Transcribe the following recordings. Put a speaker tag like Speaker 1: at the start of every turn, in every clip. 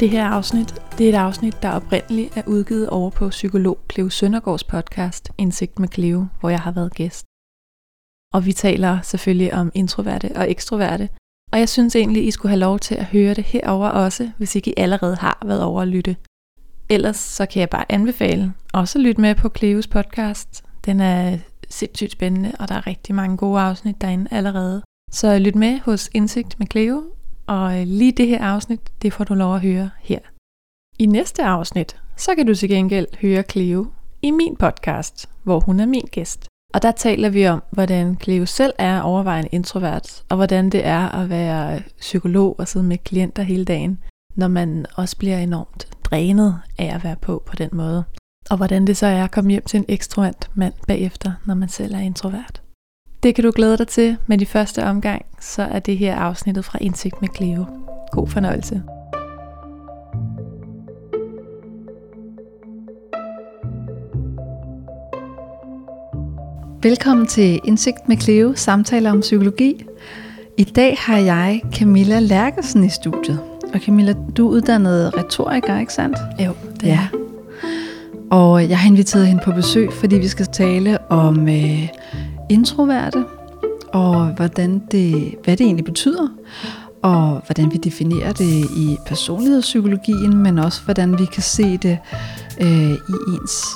Speaker 1: Det her afsnit, det er et afsnit, der oprindeligt er udgivet over på psykolog Cleo Søndergaards podcast Indsigt med Cleo, hvor jeg har været gæst. Og vi taler selvfølgelig om introverte og ekstroverte, og jeg synes egentlig, I skulle have lov til at høre det herover også, hvis ikke I allerede har været over at lytte. Ellers så kan jeg bare anbefale også at lytte med på Cleos podcast. Den er sindssygt spændende, og der er rigtig mange gode afsnit derinde allerede. Så lyt med hos Indsigt med Cleo, og øh, lige det her afsnit, det får du lov at høre her. I næste afsnit, så kan du til gengæld høre Cleo i min podcast, hvor hun er min gæst. Og der taler vi om, hvordan Cleo selv er overvejende introvert, og hvordan det er at være øh, psykolog og sidde med klienter hele dagen, når man også bliver enormt drænet af at være på på den måde. Og hvordan det så er at komme hjem til en ekstrovert mand bagefter, når man selv er introvert. Det kan du glæde dig til med de første omgang, så er det her afsnittet fra Indsigt med Cleo. God fornøjelse. Velkommen til Indsigt med Cleo, samtaler om psykologi. I dag har jeg Camilla Lærkesen i studiet. Og Camilla, du er uddannet retoriker, ikke sandt?
Speaker 2: Jo, det ja. er
Speaker 1: Og jeg har inviteret hende på besøg, fordi vi skal tale om øh, introverte, og hvordan det, hvad det egentlig betyder, og hvordan vi definerer det i personlighedspsykologien, men også hvordan vi kan se det øh, i ens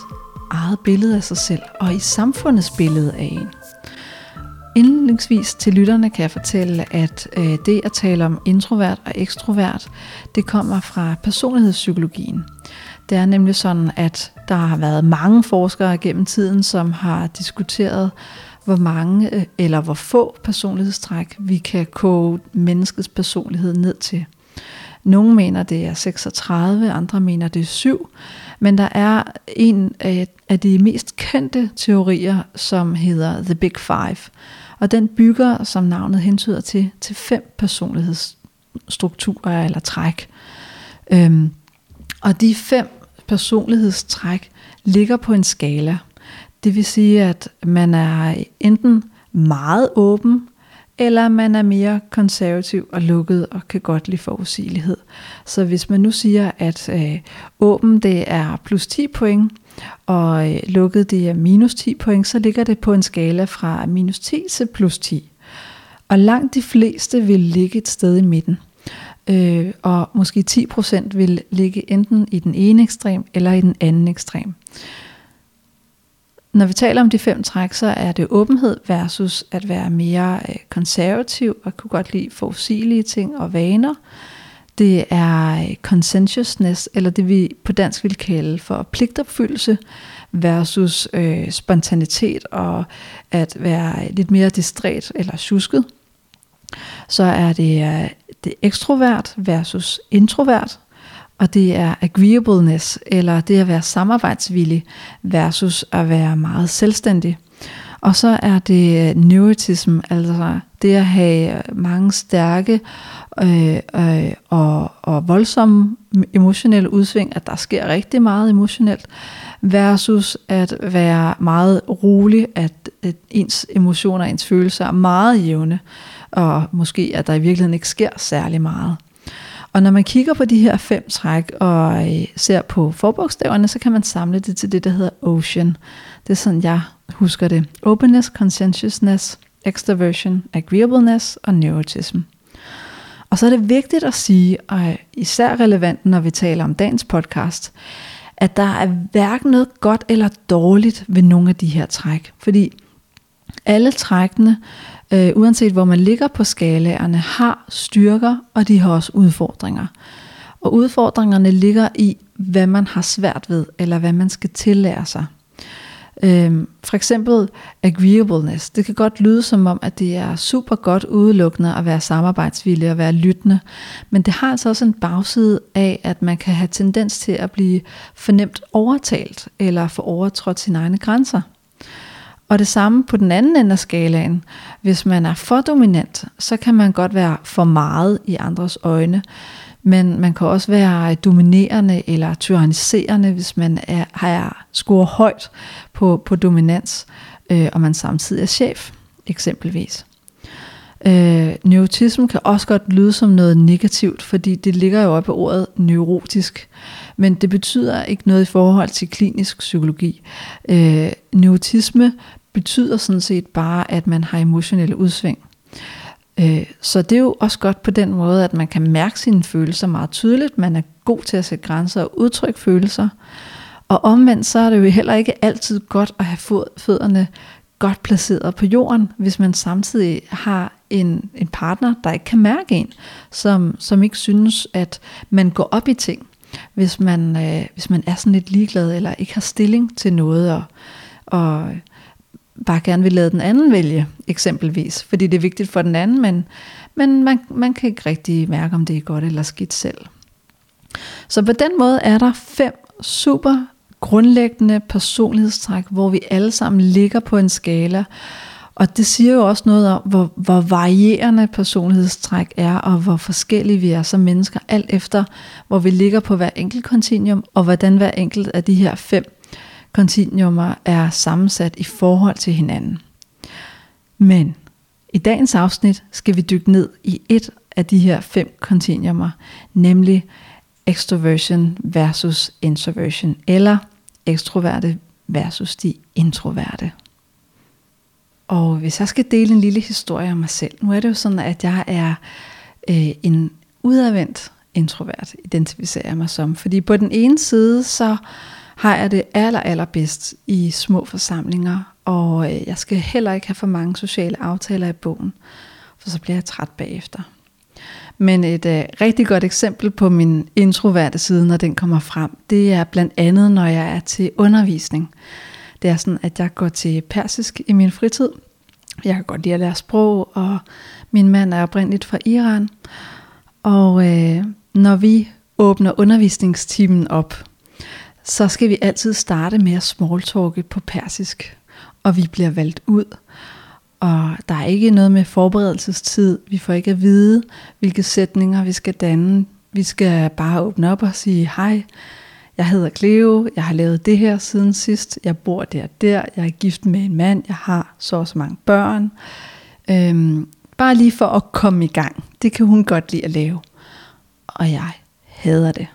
Speaker 1: eget billede af sig selv, og i samfundets billede af en. Indledningsvis til lytterne kan jeg fortælle, at øh, det at tale om introvert og ekstrovert, det kommer fra personlighedspsykologien. Det er nemlig sådan, at der har været mange forskere gennem tiden, som har diskuteret, hvor mange øh, eller hvor få personlighedstræk vi kan koge menneskets personlighed ned til. Nogle mener, det er 36, andre mener, det er 7. Men der er en af de mest kendte teorier, som hedder The Big Five. Og den bygger, som navnet hentyder til, til fem personlighedsstrukturer eller træk. Øhm, og de fem personlighedstræk ligger på en skala. Det vil sige, at man er enten meget åben, eller man er mere konservativ og lukket og kan godt lide forudsigelighed. Så hvis man nu siger, at øh, åben det er plus 10 point, og øh, lukket det er minus 10 point, så ligger det på en skala fra minus 10 til plus 10. Og langt de fleste vil ligge et sted i midten. Øh, og måske 10% vil ligge enten i den ene ekstrem eller i den anden ekstrem. Når vi taler om de fem træk, så er det åbenhed versus at være mere øh, konservativ og kunne godt lide forudsigelige ting og vaner. Det er øh, conscientiousness, eller det vi på dansk vil kalde for pligtopfyldelse, versus øh, spontanitet og at være øh, lidt mere distræt eller tjusket. Så er det, det ekstrovert versus introvert, og det er agreeableness, eller det at være samarbejdsvillig, versus at være meget selvstændig. Og så er det øh, neurotism, altså det at have mange stærke øh, øh, og, og voldsomme emotionelle udsving, at der sker rigtig meget emotionelt, versus at være meget rolig, at, at ens emotioner, ens følelser er meget jævne, og måske at der i virkeligheden ikke sker særlig meget. Og når man kigger på de her fem træk og øh, ser på forbogstaverne, så kan man samle det til det, der hedder Ocean. Det er sådan, jeg husker det. Openness, conscientiousness, extroversion, agreeableness og neurotism. Og så er det vigtigt at sige, og især relevant, når vi taler om dagens podcast, at der er hverken noget godt eller dårligt ved nogle af de her træk. Fordi alle trækkene øh, uanset hvor man ligger på skalaerne, har styrker, og de har også udfordringer. Og udfordringerne ligger i, hvad man har svært ved, eller hvad man skal tillære sig. Øhm, for eksempel agreeableness. Det kan godt lyde som om, at det er super godt udelukkende at være samarbejdsvillig og være lyttende. Men det har altså også en bagside af, at man kan have tendens til at blive fornemt overtalt eller få overtrådt sine egne grænser. Og det samme på den anden ende af skalaen. Hvis man er for dominant, så kan man godt være for meget i andres øjne. Men man kan også være dominerende eller tyranniserende, hvis man er, har scoret højt på, på dominans, øh, og man samtidig er chef, eksempelvis. Øh, neurotism kan også godt lyde som noget negativt, fordi det ligger jo oppe på ordet neurotisk. Men det betyder ikke noget i forhold til klinisk psykologi. Øh, neurotisme betyder sådan set bare, at man har emotionelle udsving. Øh, så det er jo også godt på den måde, at man kan mærke sine følelser meget tydeligt. Man er god til at sætte grænser og udtrykke følelser. Og omvendt så er det jo heller ikke altid godt at have fødderne godt placeret på jorden, hvis man samtidig har en, en partner, der ikke kan mærke en, som, som ikke synes, at man går op i ting, hvis man, øh, hvis man er sådan lidt ligeglad, eller ikke har stilling til noget, og, og bare gerne vil lade den anden vælge, eksempelvis, fordi det er vigtigt for den anden, men, men man, man kan ikke rigtig mærke, om det er godt eller skidt selv. Så på den måde er der fem super grundlæggende personlighedstræk, hvor vi alle sammen ligger på en skala, og det siger jo også noget om, hvor, hvor varierende personlighedstræk er, og hvor forskellige vi er som mennesker, alt efter hvor vi ligger på hver enkelt kontinuum, og hvordan hver enkelt af de her fem kontinuumer er sammensat i forhold til hinanden. Men i dagens afsnit skal vi dykke ned i et af de her fem kontinuumer, nemlig extroversion versus introversion, eller ekstroverte versus de introverte. Og hvis jeg skal dele en lille historie om mig selv, nu er det jo sådan, at jeg er øh, en udadvendt introvert, identificerer jeg mig som. Fordi på den ene side, så har jeg det aller, allerbedst i små forsamlinger, og øh, jeg skal heller ikke have for mange sociale aftaler i bogen, for så bliver jeg træt bagefter. Men et øh, rigtig godt eksempel på min introverte side, når den kommer frem, det er blandt andet, når jeg er til undervisning. Det er sådan, at jeg går til persisk i min fritid. Jeg kan godt lide at lære sprog, og min mand er oprindeligt fra Iran. Og øh, når vi åbner undervisningstimen op, så skal vi altid starte med at smalltalke på persisk. Og vi bliver valgt ud. Og der er ikke noget med forberedelsestid. Vi får ikke at vide, hvilke sætninger vi skal danne. Vi skal bare åbne op og sige, hej, jeg hedder Cleo, jeg har lavet det her siden sidst, jeg bor der der, jeg er gift med en mand, jeg har så og så mange børn. Øhm, bare lige for at komme i gang. Det kan hun godt lide at lave. Og jeg hader det.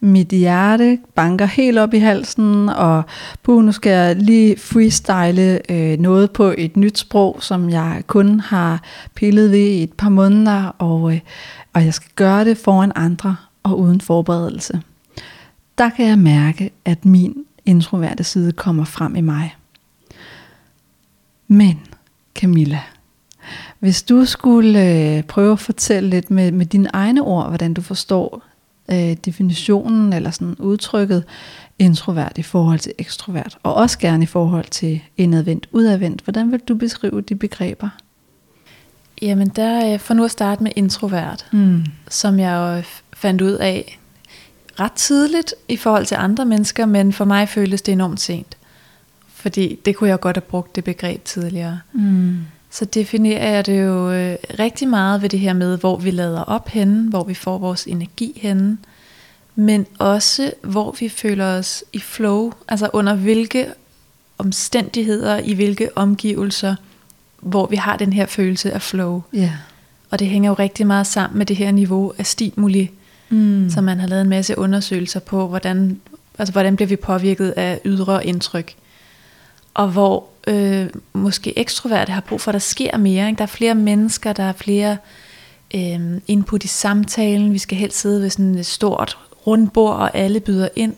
Speaker 1: Mit hjerte banker helt op i halsen, og puh, nu skal jeg lige freestyle øh, noget på et nyt sprog, som jeg kun har pillet ved i et par måneder, og, øh, og jeg skal gøre det foran andre og uden forberedelse. Der kan jeg mærke, at min introverte side kommer frem i mig. Men Camilla, hvis du skulle øh, prøve at fortælle lidt med, med dine egne ord, hvordan du forstår øh, definitionen eller sådan udtrykket introvert i forhold til ekstrovert, og også gerne i forhold til indadvendt, udadvendt. Hvordan vil du beskrive de begreber?
Speaker 2: Jamen der, for nu at starte med introvert, mm. som jeg jo fandt ud af ret tidligt i forhold til andre mennesker, men for mig føles det enormt sent. Fordi det kunne jeg godt have brugt det begreb tidligere. Mm så definerer jeg det jo øh, rigtig meget ved det her med, hvor vi lader op henne, hvor vi får vores energi henne, men også hvor vi føler os i flow, altså under hvilke omstændigheder, i hvilke omgivelser, hvor vi har den her følelse af flow.
Speaker 1: Yeah.
Speaker 2: Og det hænger jo rigtig meget sammen med det her niveau af stimuli, mm. Så man har lavet en masse undersøgelser på, hvordan, altså hvordan bliver vi påvirket af ydre indtryk. Og hvor øh, måske ekstroverte har brug for, at der sker mere. Ikke? Der er flere mennesker, der er flere øh, input i samtalen. Vi skal helst sidde ved sådan et stort rundbord, og alle byder ind.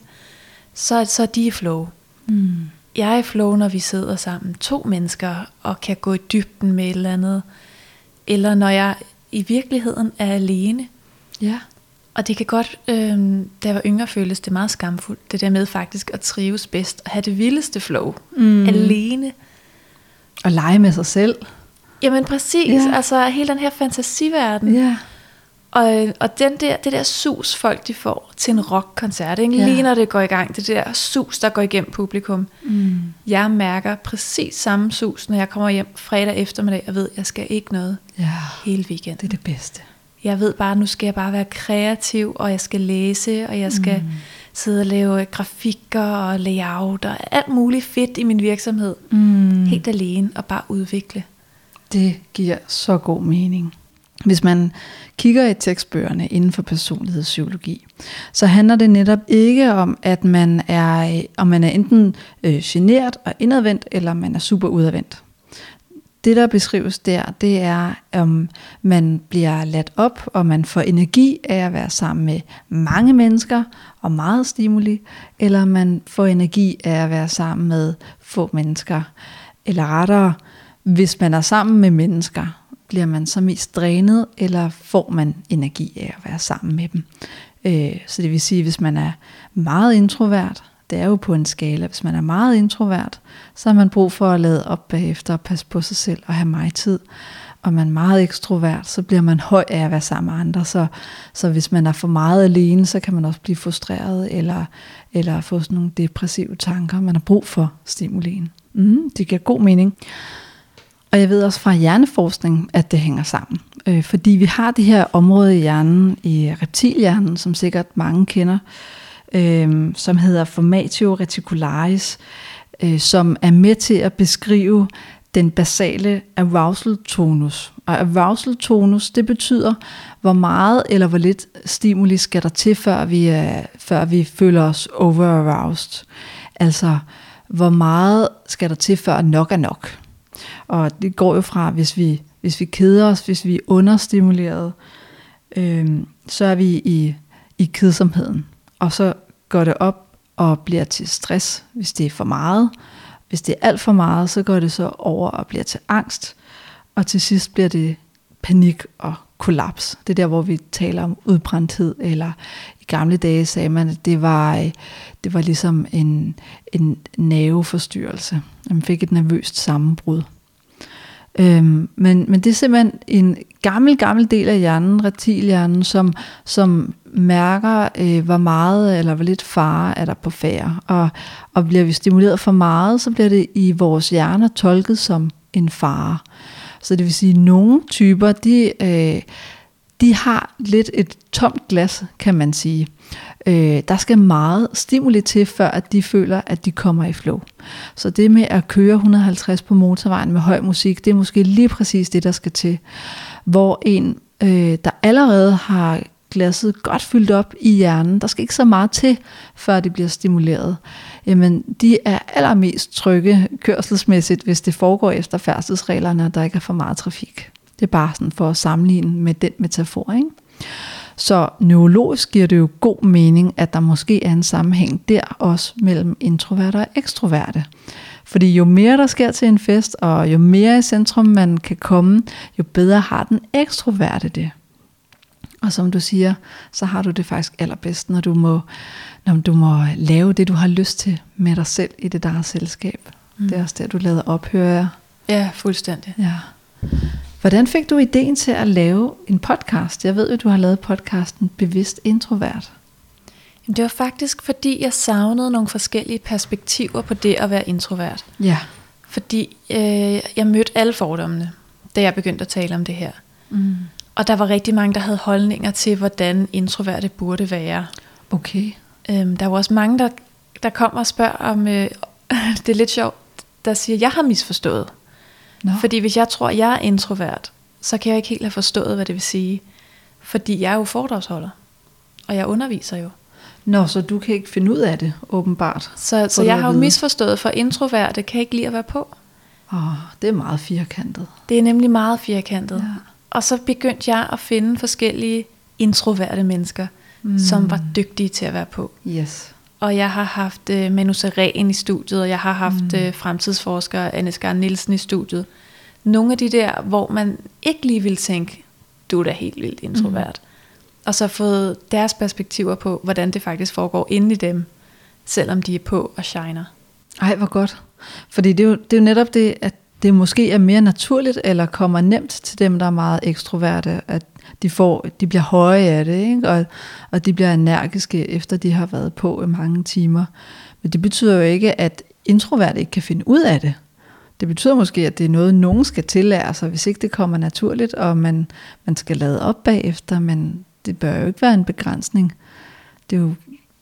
Speaker 2: Så, så er de i flow. Mm. Jeg er i flow, når vi sidder sammen, to mennesker, og kan gå i dybden med et eller andet. Eller når jeg i virkeligheden er alene.
Speaker 1: Ja.
Speaker 2: Og det kan godt, øh, da jeg var yngre, føles det meget skamfuldt, det der med faktisk at trives bedst, og have det vildeste flow, mm. alene.
Speaker 1: Og lege med sig selv.
Speaker 2: Jamen præcis, ja. altså hele den her fantasiverden.
Speaker 1: Ja.
Speaker 2: Og, og den der, det der sus, folk de får til en rockkoncert, ikke? Ja. lige når det går i gang, det der sus, der går igennem publikum. Mm. Jeg mærker præcis samme sus, når jeg kommer hjem fredag eftermiddag, og ved, at jeg skal ikke noget
Speaker 1: ja.
Speaker 2: hele weekenden.
Speaker 1: Det er det bedste.
Speaker 2: Jeg ved bare, at nu skal jeg bare være kreativ, og jeg skal læse, og jeg skal mm. sidde og lave grafikker og layout, og alt muligt fedt i min virksomhed. Mm. Helt alene, og bare udvikle.
Speaker 1: Det giver så god mening. Hvis man kigger i tekstbøgerne inden for personlighedspsykologi, så handler det netop ikke om, at man er, om man er enten øh, generet og indadvendt, eller man er super udadvendt. Det, der beskrives der, det er, om man bliver ladt op, og man får energi af at være sammen med mange mennesker og meget stimuli, eller man får energi af at være sammen med få mennesker. Eller rettere, hvis man er sammen med mennesker, bliver man så mest drænet, eller får man energi af at være sammen med dem. Øh, så det vil sige, hvis man er meget introvert, det er jo på en skala, hvis man er meget introvert, så har man brug for at lade op bagefter og passe på sig selv og have mig tid. Og man er meget ekstrovert, så bliver man høj af at være sammen med andre. Så, så hvis man er for meget alene, så kan man også blive frustreret eller, eller få sådan nogle depressive tanker. Man har brug for stimulien. Mm, det giver god mening. Og jeg ved også fra hjerneforskning, at det hænger sammen. Øh, fordi vi har det her område i hjernen, i reptilhjernen, som sikkert mange kender, øh, Øh, som hedder formatio reticularis, øh, som er med til at beskrive den basale arousal tonus. Og arousal tonus, det betyder, hvor meget eller hvor lidt stimuli skal der til, før vi, er, før vi føler os over-aroused. Altså, hvor meget skal der til, før nok er nok. Og det går jo fra, hvis vi, hvis vi keder os, hvis vi er understimuleret, øh, så er vi i, i kedsomheden. Og så går det op og bliver til stress, hvis det er for meget. Hvis det er alt for meget, så går det så over og bliver til angst. Og til sidst bliver det panik og kollaps. Det er der, hvor vi taler om udbrændthed, eller i gamle dage sagde man, at det var, øh, det var ligesom en, en nerveforstyrrelse. Man fik et nervøst sammenbrud. Øhm, men, men det er simpelthen en gammel, gammel del af hjernen, reptilhjernen, som, som mærker, øh, hvor meget eller hvor lidt fare er der på færre. Og, og bliver vi stimuleret for meget, så bliver det i vores hjerne tolket som en fare. Så det vil sige, at nogle typer, de, øh, de har lidt et tomt glas, kan man sige. Øh, der skal meget stimuli til, før at de føler, at de kommer i flow. Så det med at køre 150 på motorvejen med høj musik, det er måske lige præcis det, der skal til. Hvor en, øh, der allerede har glasset godt fyldt op i hjernen, der skal ikke så meget til, før det bliver stimuleret. Jamen, de er allermest trygge kørselsmæssigt, hvis det foregår efter færdselsreglerne, og der ikke er for meget trafik. Det er bare sådan for at sammenligne med den metafor, ikke? Så neurologisk giver det jo god mening, at der måske er en sammenhæng der også mellem introverte og ekstroverte. Fordi jo mere der sker til en fest, og jo mere i centrum man kan komme, jo bedre har den ekstroverte det. Og som du siger, så har du det faktisk allerbedst, når du må, når du må lave det, du har lyst til med dig selv i det der selskab. Mm. Det er også der, du lader ophøre.
Speaker 2: Ja, fuldstændig.
Speaker 1: Ja. Hvordan fik du ideen til at lave en podcast? Jeg ved at du har lavet podcasten Bevidst Introvert.
Speaker 2: Jamen, det var faktisk, fordi jeg savnede nogle forskellige perspektiver på det at være introvert.
Speaker 1: Ja.
Speaker 2: Fordi øh, jeg mødte alle fordommene, da jeg begyndte at tale om det her. Mm. Og der var rigtig mange, der havde holdninger til, hvordan introverte burde være.
Speaker 1: Okay.
Speaker 2: Øhm, der var også mange, der, der kommer og spørger om, øh, det er lidt sjovt, der siger, jeg har misforstået. No. Fordi hvis jeg tror, jeg er introvert, så kan jeg ikke helt have forstået, hvad det vil sige. Fordi jeg er jo foredragsholder, og jeg underviser jo.
Speaker 1: Nå, så du kan ikke finde ud af det, åbenbart.
Speaker 2: Så, så jeg har jo misforstået, for introverte kan ikke lide at være på.
Speaker 1: Åh, oh, det er meget firkantet.
Speaker 2: Det er nemlig meget firkantet. Ja. Og så begyndte jeg at finde forskellige introverte mennesker, mm. som var dygtige til at være på.
Speaker 1: Yes.
Speaker 2: Og jeg har haft uh, Manu Seren i studiet, og jeg har haft mm. uh, fremtidsforsker Anne Skar Nielsen i studiet. Nogle af de der, hvor man ikke lige vil tænke, du er da helt vildt introvert. Mm. og så fået deres perspektiver på, hvordan det faktisk foregår inde i dem, selvom de er på og shiner.
Speaker 1: Ej, hvor godt. Fordi det er, jo, det er jo netop det, at det måske er mere naturligt, eller kommer nemt til dem, der er meget ekstroverte, at de, får, de bliver høje af det, ikke? Og, og de bliver energiske, efter de har været på i mange timer. Men det betyder jo ikke, at introverte ikke kan finde ud af det. Det betyder måske, at det er noget, nogen skal tillære sig, hvis ikke det kommer naturligt, og man, man skal lade op bagefter, men det bør jo ikke være en begrænsning. Det er jo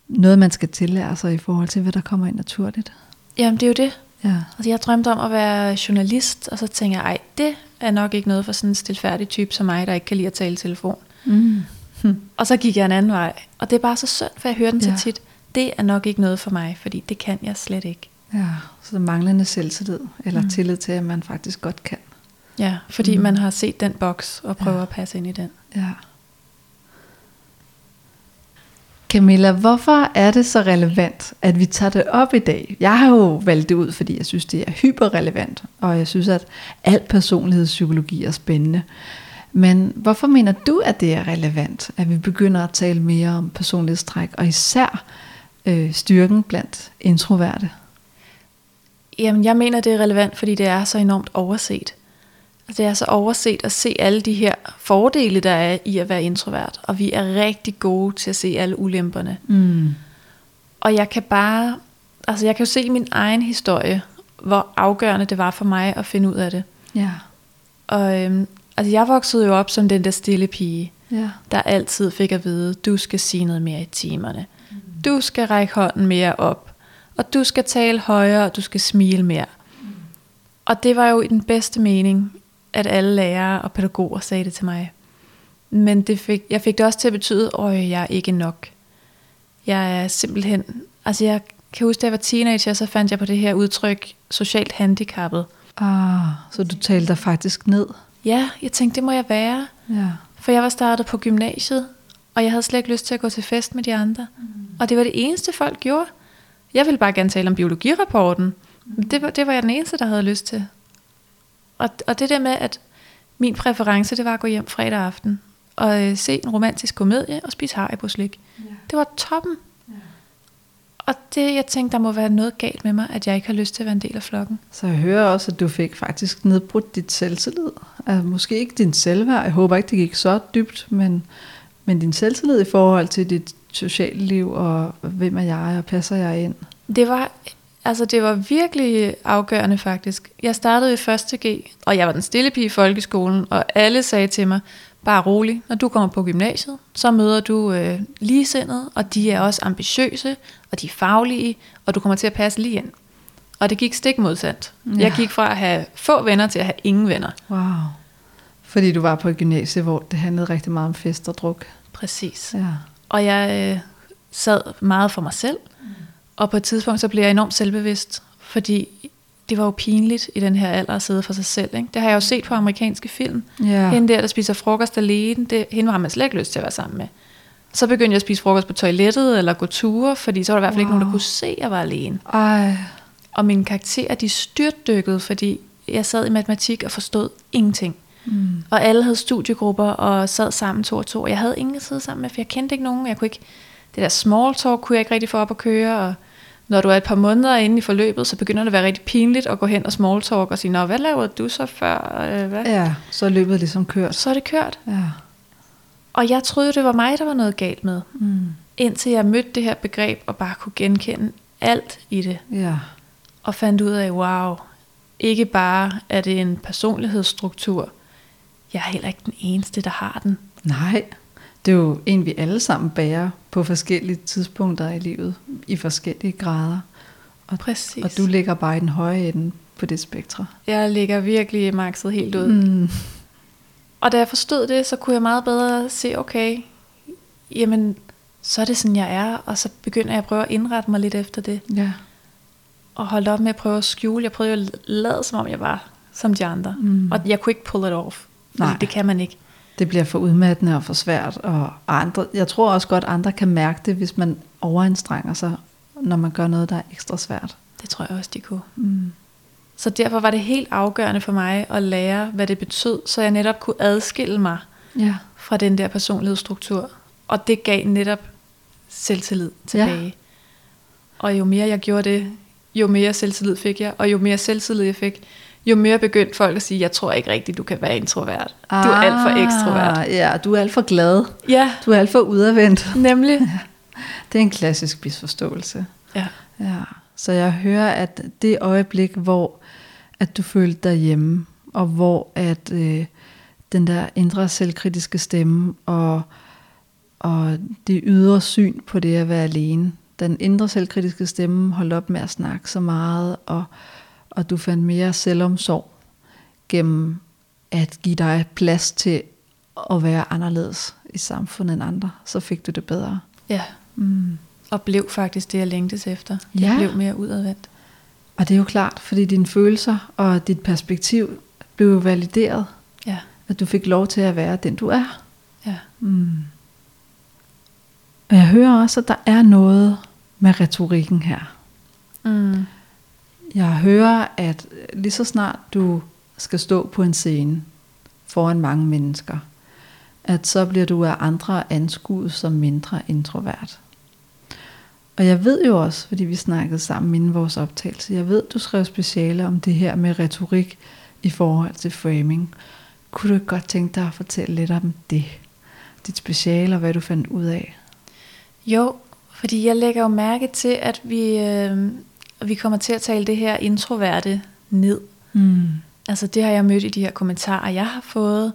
Speaker 1: noget, man skal tillære sig i forhold til, hvad der kommer ind naturligt.
Speaker 2: Jamen, det er jo det.
Speaker 1: Ja.
Speaker 2: Altså, jeg drømte om at være journalist, og så tænker jeg, ej, det er nok ikke noget for sådan en stilfærdig type som mig, der ikke kan lide at tale telefon.
Speaker 1: Mm. Hm.
Speaker 2: Og så gik jeg en anden vej. Og det er bare så synd, for jeg hører den
Speaker 1: Ja.
Speaker 2: så tit. Det er nok ikke noget for mig, fordi det kan jeg slet ikke.
Speaker 1: Ja, så manglende selvtillid, eller
Speaker 2: Mm.
Speaker 1: tillid til, at man faktisk godt kan.
Speaker 2: Ja, fordi. Mm. man har set den boks og prøver
Speaker 1: Ja.
Speaker 2: at passe ind i den.
Speaker 1: Ja. Camilla, hvorfor er det så relevant, at vi tager det op i dag? Jeg har jo valgt det ud, fordi jeg synes, det er hyperrelevant, og jeg synes, at al personlighedspsykologi er spændende. Men hvorfor mener du, at det er relevant, at vi begynder at tale mere om personlighedstræk, og især øh, styrken blandt introverte?
Speaker 2: Jamen, jeg mener, det er relevant, fordi det er så enormt overset. Altså, det er så overset at se alle de her fordele, der er i at være introvert. Og vi er rigtig gode til at se alle ulemperne.
Speaker 1: Mm.
Speaker 2: Og jeg kan bare, altså jeg kan jo se min egen historie, hvor afgørende det var for mig at finde ud af det.
Speaker 1: Ja.
Speaker 2: Og øhm, altså jeg voksede jo op som den der stille pige,
Speaker 1: Ja.
Speaker 2: der altid fik at vide, du skal sige noget mere i timerne. Du skal række hånden mere op. Og du skal tale højere, og du skal smile mere. Og det var jo i den bedste mening, at alle lærere og pædagoger sagde det til mig. Men det fik, jeg fik det også til at betyde, at jeg er ikke nok. Jeg er simpelthen... Altså jeg kan huske, da jeg var teenager, så fandt jeg på det her udtryk, socialt handicappet.
Speaker 1: Ah, så du talte dig faktisk ned?
Speaker 2: Ja, jeg tænkte, det må jeg være.
Speaker 1: Ja.
Speaker 2: For jeg var startet på gymnasiet, og jeg havde slet ikke lyst til at gå til fest med de andre. Mm. Og det var det eneste, folk gjorde. Jeg ville bare gerne tale om biologirapporten. Mm. Det, var, det var jeg den eneste, der havde lyst til. Og, og det der med, at min præference, det var at gå hjem fredag aften og øh, se en romantisk komedie og spise haribo slik.
Speaker 1: Ja.
Speaker 2: Det var toppen. Og det, jeg tænkte, der må være noget galt med mig, at jeg ikke har lyst til at være en del af flokken.
Speaker 1: Så jeg hører også, at du fik faktisk nedbrudt dit selvtillid. Altså, måske ikke din selvværd. Jeg håber ikke, det gik så dybt, men, men din selvtillid i forhold til dit sociale liv, og hvem er jeg, og passer jeg ind?
Speaker 2: Det var, altså det var virkelig afgørende faktisk. Jeg startede i 1. G, og jeg var den stille pige i folkeskolen, og alle sagde til mig, bare rolig, når du kommer på gymnasiet, så møder du øh, ligesindede, og de er også ambitiøse, og de er faglige, og du kommer til at passe lige ind. Og det gik stik modsat. Ja.
Speaker 1: Ja.
Speaker 2: Jeg gik fra at have få venner til at have ingen venner.
Speaker 1: Wow. Fordi du var på et gymnasie, hvor det handlede rigtig meget om fest og druk.
Speaker 2: Præcis.
Speaker 1: Ja.
Speaker 2: Og jeg øh, sad meget for mig selv, og på et tidspunkt så blev jeg enormt selvbevidst, fordi det var jo pinligt i den her alder at sidde for sig selv. Ikke? Det har jeg jo set på amerikanske film.
Speaker 1: Ja.
Speaker 2: Hende der, der spiser frokost alene, det, hende har man slet ikke lyst til at være sammen med. Så begyndte jeg at spise frokost på toilettet, eller gå ture, fordi så var der i hvert fald wow. ikke nogen, der kunne se, at jeg var alene.
Speaker 1: Ej.
Speaker 2: Og mine karakterer, de styrtdykkede, fordi jeg sad i matematik og forstod ingenting.
Speaker 1: Mm.
Speaker 2: Og alle havde studiegrupper og sad sammen to og to. Og jeg havde ingen at sidde sammen med, for jeg kendte ikke nogen. Jeg kunne ikke, det der small talk kunne jeg ikke rigtig få op at køre. Og når du er et par måneder inde i forløbet, så begynder det at være rigtig pinligt at gå hen og small talk og sige, Nå, hvad lavede du så før? Øh, Hvad?
Speaker 1: Ja, så er løbet ligesom kørt.
Speaker 2: Så er det kørt.
Speaker 1: Ja.
Speaker 2: Og jeg troede, det var mig, der var noget galt med.
Speaker 1: Mm.
Speaker 2: Indtil jeg mødte det her begreb og bare kunne genkende alt i det.
Speaker 1: Ja.
Speaker 2: Og fandt ud af, wow, ikke bare er det en personlighedsstruktur. Jeg er heller ikke den eneste, der har den.
Speaker 1: Nej, det er jo en, vi alle sammen bærer på forskellige tidspunkter i livet, i forskellige grader. Og,
Speaker 2: Præcis.
Speaker 1: og du ligger bare i den høje ende på det spektre.
Speaker 2: Jeg ligger virkelig makset helt ud.
Speaker 1: Mm.
Speaker 2: Og da jeg forstod det, så kunne jeg meget bedre se, okay, jamen, så er det sådan, jeg er, og så begynder jeg at prøve at indrette mig lidt efter det,
Speaker 1: Ja.
Speaker 2: og holde op med at prøve at skjule. Jeg prøvede at lade, som om jeg var som de andre.
Speaker 1: Mm.
Speaker 2: Og jeg kunne ikke pull it off.
Speaker 1: Nej.
Speaker 2: det kan man ikke.
Speaker 1: Det bliver for udmattende og for svært. Og andre, jeg tror også godt, andre kan mærke det, hvis man overanstrenger sig, når man gør noget, der er ekstra svært.
Speaker 2: Det tror jeg også, de kunne.
Speaker 1: Mm.
Speaker 2: Så derfor var det helt afgørende for mig at lære, hvad det betød, så jeg netop kunne adskille mig
Speaker 1: Ja.
Speaker 2: fra den der personlighedsstruktur, Og det gav netop selvtillid tilbage. Ja. Og jo mere jeg gjorde det, jo mere selvtillid fik jeg, og jo mere selvtillid jeg fik, jo mere begyndte folk at sige, jeg tror ikke rigtigt, du kan være introvert. Ah, du er alt for ekstrovert.
Speaker 1: Ja, du er alt for glad.
Speaker 2: Ja.
Speaker 1: Du er alt for udadvendt.
Speaker 2: Nemlig.
Speaker 1: Ja. Det er en klassisk misforståelse.
Speaker 2: Ja.
Speaker 1: ja. Så jeg hører, at det øjeblik, hvor at du følte dig hjemme, og hvor at øh, den der indre selvkritiske stemme og, og det ydre syn på det at være alene, den indre selvkritiske stemme holdt op med at snakke så meget, og, og du fandt mere selvomsorg gennem at give dig plads til at være anderledes i samfundet end andre, så fik du det bedre.
Speaker 2: Ja, mm. og blev faktisk det, jeg længtes efter. Jeg
Speaker 1: Ja.
Speaker 2: blev mere udadvendt.
Speaker 1: Og det er jo klart, fordi dine følelser og dit perspektiv blev jo valideret,
Speaker 2: Ja,
Speaker 1: at du fik lov til at være den du er.
Speaker 2: ja.
Speaker 1: Mm. Og jeg hører også, at der er noget med retorikken her.
Speaker 2: Mm.
Speaker 1: Jeg hører, at lige så snart du skal stå på en scene foran mange mennesker, at så bliver du af andre anskuet som mindre introvert. Og jeg ved jo også, fordi vi snakkede sammen inden vores optagelse, jeg ved, du skrev speciale om det her med retorik i forhold til framing. Kunne du ikke godt tænke dig at fortælle lidt om det? Dit speciale og hvad du fandt ud af?
Speaker 2: Jo, fordi jeg lægger jo mærke til, at vi, øh, vi kommer til at tale det her introverte ned.
Speaker 1: Mm.
Speaker 2: Altså det har jeg mødt i de her kommentarer, jeg har fået.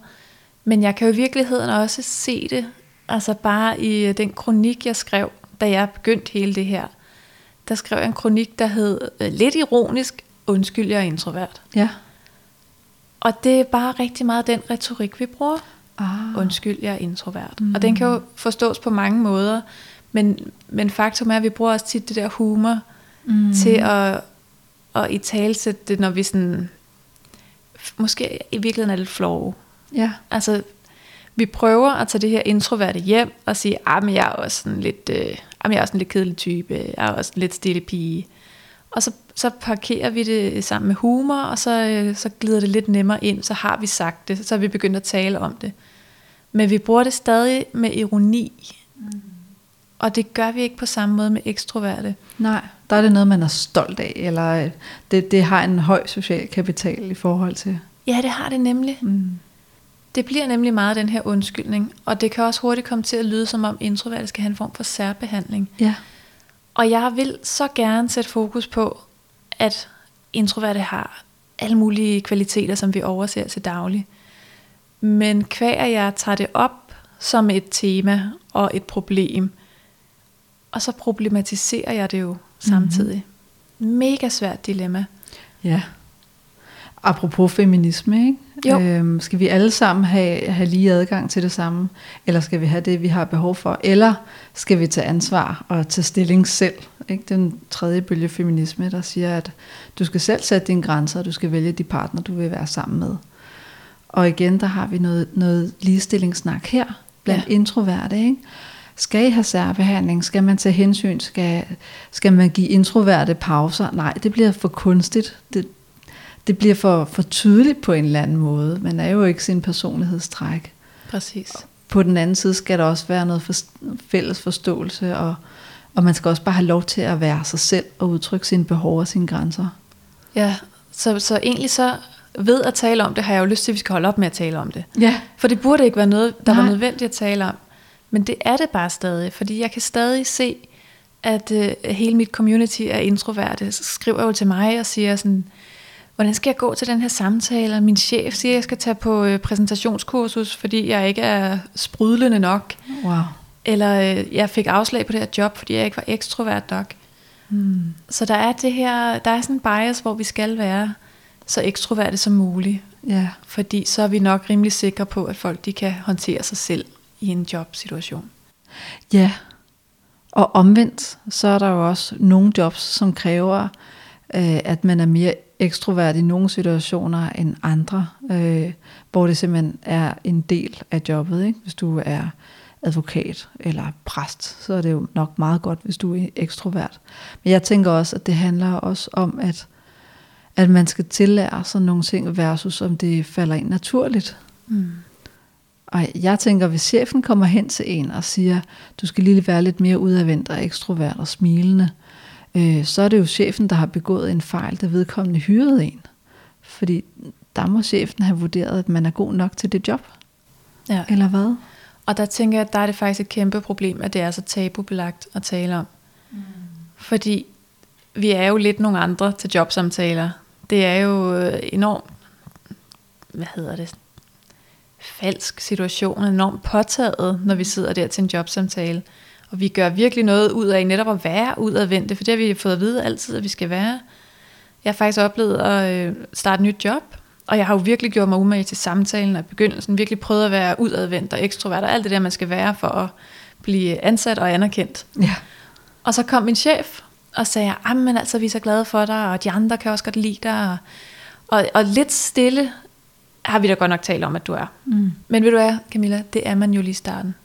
Speaker 2: Men jeg kan jo i virkeligheden også se det, altså bare i øh, den kronik, jeg skrev, da jeg begyndte hele det her. Der skrev jeg en kronik, der hed øh, lidt ironisk, undskyld, jeg er introvert.
Speaker 1: Ja.
Speaker 2: Og det er bare rigtig meget den retorik, vi bruger.
Speaker 1: Ah.
Speaker 2: Undskyld, jeg er introvert. Mm. Og den kan jo forstås på mange måder. Men, men faktum er, at vi bruger også tit det der humor mm. til at, at i talsætte det, når vi sådan, måske i virkeligheden er lidt flove.
Speaker 1: Ja.
Speaker 2: Altså, vi prøver at tage det her introverte hjem og sige, ah, men jeg er også sådan lidt, øh, ah, jeg er også en lidt kedelig type, jeg er også en lidt stille pige. Og så, så parkerer vi det sammen med humor, og så, øh, så glider det lidt nemmere ind, så har vi sagt det, så er vi begyndt at tale om det. Men vi bruger det stadig med ironi, mm. Og det gør vi ikke på samme måde med ekstroverte.
Speaker 1: Nej, der er det noget, man er stolt af, eller øh, det, det har en høj social kapital i forhold til.
Speaker 2: Ja, det har det nemlig.
Speaker 1: Mm.
Speaker 2: Det bliver nemlig meget den her undskyldning, og det kan også hurtigt komme til at lyde som om introverte skal have en form for særbehandling.
Speaker 1: Ja.
Speaker 2: Og jeg vil så gerne sætte fokus på, at introverte har alle mulige kvaliteter, som vi overser til daglig. Men at jeg tager det op som et tema og et problem, og så problematiserer jeg det jo samtidig. Mm-hmm. Mega svært dilemma.
Speaker 1: Ja. Apropos feminisme, ikke?
Speaker 2: Jo.
Speaker 1: Øhm, skal vi alle sammen have, have lige adgang til det samme? Eller skal vi have det, vi har behov for? Eller skal vi tage ansvar og tage stilling selv? Ikke? Den tredje bølge feminisme, der siger, at du skal selv sætte dine grænser, og du skal vælge de partner, du vil være sammen med. Og igen, der har vi noget, noget ligestillingssnak her, blandt ja. introverte, ikke? Skal I have særbehandling? Skal man tage hensyn? Skal, skal man give introverte pauser? Nej, det bliver for kunstigt. Det, det bliver for, for tydeligt på en eller anden måde. Man er jo ikke sin personlighedstræk.
Speaker 2: Præcis.
Speaker 1: På den anden side skal der også være noget for, fælles forståelse, og, og man skal også bare have lov til at være sig selv og udtrykke sine behov og sine grænser.
Speaker 2: Ja, så, så egentlig så ved at tale om det, har jeg jo lyst til, at vi skal holde op med at tale om det.
Speaker 1: Ja.
Speaker 2: For det burde ikke være noget, der
Speaker 1: Nej.
Speaker 2: var nødvendigt at tale om. Men det er det bare stadig, fordi jeg kan stadig se, at øh, hele mit community er introverte. Så skriver jo til mig og siger sådan, hvordan skal jeg gå til den her samtale? Og min chef siger, at jeg skal tage på øh, præsentationskursus, fordi jeg ikke er sprudlende nok.
Speaker 1: Wow.
Speaker 2: Eller øh, jeg fik afslag på det her job, fordi jeg ikke var ekstrovert nok.
Speaker 1: Hmm.
Speaker 2: Så der er det her, der er sådan en bias, hvor vi skal være så ekstroverte som muligt.
Speaker 1: Ja.
Speaker 2: Fordi så er vi nok rimelig sikre på, at folk de kan håndtere sig selv i en jobsituation.
Speaker 1: Ja, og omvendt, så er der jo også nogle jobs, som kræver, øh, at man er mere ekstrovert i nogle situationer end andre, øh, hvor det simpelthen er en del af jobbet. Ikke? Hvis du er advokat eller præst, så er det jo nok meget godt, hvis du er ekstrovert. Men jeg tænker også, at det handler også om, at, at man skal tillære sig nogle ting versus om det falder ind naturligt.
Speaker 2: Mm.
Speaker 1: Og jeg tænker, hvis chefen kommer hen til en og siger, du skal lige være lidt mere udadvendt og ekstrovert og smilende, øh, så er det jo chefen, der har begået en fejl, der vedkommende hyrede en. Fordi der må chefen have vurderet, at man er god nok til det job.
Speaker 2: Ja.
Speaker 1: Eller hvad?
Speaker 2: Og der tænker jeg, at der er det faktisk et kæmpe problem, at det er så tabubelagt at tale om. Mm. Fordi vi er jo lidt nogle andre til jobsamtaler. Det er jo øh, enormt, hvad hedder det, falsk situation, enormt påtaget, når vi sidder der til en jobsamtale. Og vi gør virkelig noget ud af netop at være udadvendte, for det har vi fået at vide altid, at vi skal være. Jeg har faktisk oplevet at øh, starte et nyt job, og jeg har jo virkelig gjort mig umage til samtalen og begyndelsen, virkelig prøvet at være udadvendt og ekstrovert og alt det der, man skal være for at blive ansat og anerkendt.
Speaker 1: Ja.
Speaker 2: Og så kom min chef og sagde, men altså, vi er så glade for dig, og de andre kan også godt lide dig. Og, og, og lidt stille har vi da godt nok talt om, at du er. Mm. Men ved du hvad, Camilla, det er man jo lige i starten.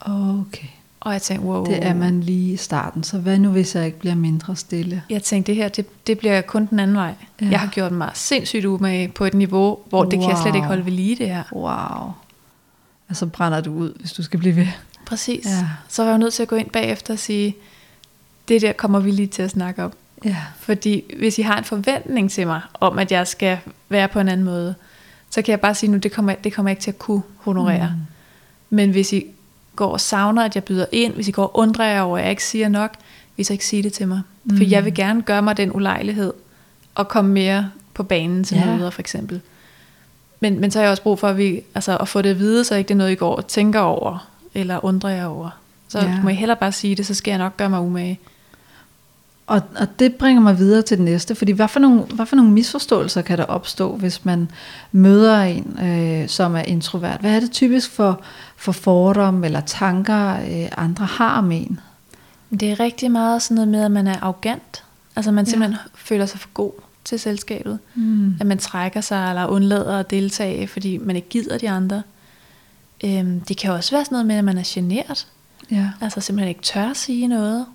Speaker 1: Okay.
Speaker 2: Og jeg tænkte, wow.
Speaker 1: Det er man lige i starten, så hvad nu hvis jeg ikke bliver mindre stille?
Speaker 2: Jeg tænkte, det her, det, det bliver kun den anden vej. Ja. Jeg har gjort mig sindssygt umage på et niveau, hvor wow. det kan jeg slet ikke holde ved lige det her.
Speaker 1: Wow. Og så brænder du ud, hvis du skal blive ved.
Speaker 2: Præcis. Ja. Så var jeg nødt til at gå ind bagefter og sige, det der kommer vi lige til at snakke om.
Speaker 1: Ja.
Speaker 2: Fordi hvis I har en forventning til mig, om at jeg skal være på en anden måde, så kan jeg bare sige nu, det kommer, det kommer jeg ikke til at kunne honorere. Mm. Men hvis I går og savner, at jeg byder ind, hvis I går og undrer jer over, at jeg ikke siger nok, vil så ikke sige det til mig. Mm. For jeg vil gerne gøre mig den ulejlighed, og komme mere på banen til ja. møder for eksempel. Men, men så har jeg også brug for at, vi, altså, at få det at vide, så ikke det er noget, I går og tænker over, eller undrer jer over. Så ja. må I hellere bare sige det, så skal jeg nok gøre mig umage.
Speaker 1: Og, og det bringer mig videre til det næste, fordi hvad for nogle, hvad for nogle misforståelser kan der opstå, hvis man møder en, øh, som er introvert? Hvad er det typisk for, for fordomme eller tanker, øh, andre har om en?
Speaker 2: Det er rigtig meget sådan noget med, at man er arrogant. Altså man simpelthen ja. føler sig for god til selskabet. Mm. At man trækker sig eller undlader at deltage, fordi man ikke gider de andre. Øhm, det kan også være sådan noget med, at man er generet.
Speaker 1: Ja.
Speaker 2: Altså simpelthen ikke tør at sige noget.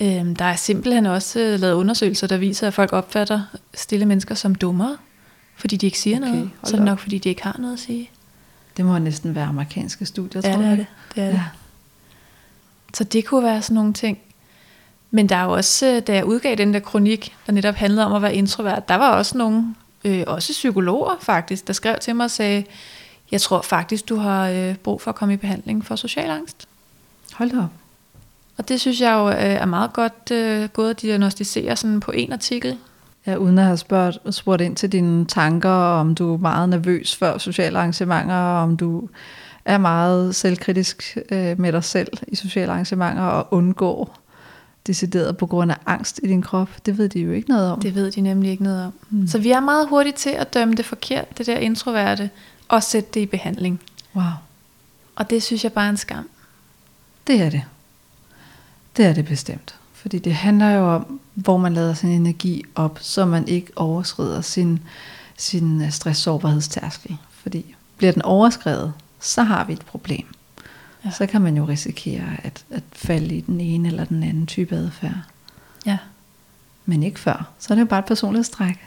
Speaker 2: Øhm, der er simpelthen også øh, lavet undersøgelser, der viser, at folk opfatter stille mennesker som dummere, fordi de ikke siger okay, noget. Så er det nok, fordi de ikke har noget at sige.
Speaker 1: Det må næsten være amerikanske studier,
Speaker 2: ja,
Speaker 1: tror
Speaker 2: det
Speaker 1: jeg.
Speaker 2: Er det. det er ja. det. Så det kunne være sådan nogle ting. Men der er jo også, øh, da jeg udgav den der kronik, der netop handlede om at være introvert, der var også nogle, øh, også psykologer faktisk, der skrev til mig og sagde, jeg tror faktisk, du har øh, brug for at komme i behandling for social angst.
Speaker 1: Hold da op.
Speaker 2: Og det synes jeg jo øh, er meget godt øh, gået at diagnostisere sådan på en artikel.
Speaker 1: Ja, uden at have spurgt, spurgt ind til dine tanker, om du er meget nervøs før sociale arrangementer, og om du er meget selvkritisk øh, med dig selv i sociale arrangementer, og undgår decideret på grund af angst i din krop. Det ved de jo ikke noget om.
Speaker 2: Det ved de nemlig ikke noget om. Mm. Så vi er meget hurtige til at dømme det forkert, det der introverte, og sætte det i behandling.
Speaker 1: Wow.
Speaker 2: Og det synes jeg bare er en skam.
Speaker 1: Det er det. Det er det bestemt. Fordi det handler jo om, hvor man lader sin energi op, så man ikke overskrider sin, sin øh, stress-sårbarhedstærskel. Fordi bliver den overskrevet, så har vi et problem. Ja. Så kan man jo risikere at, at falde i den ene eller den anden type adfærd.
Speaker 2: Ja.
Speaker 1: Men ikke før. Så er det jo bare et personlighedstræk.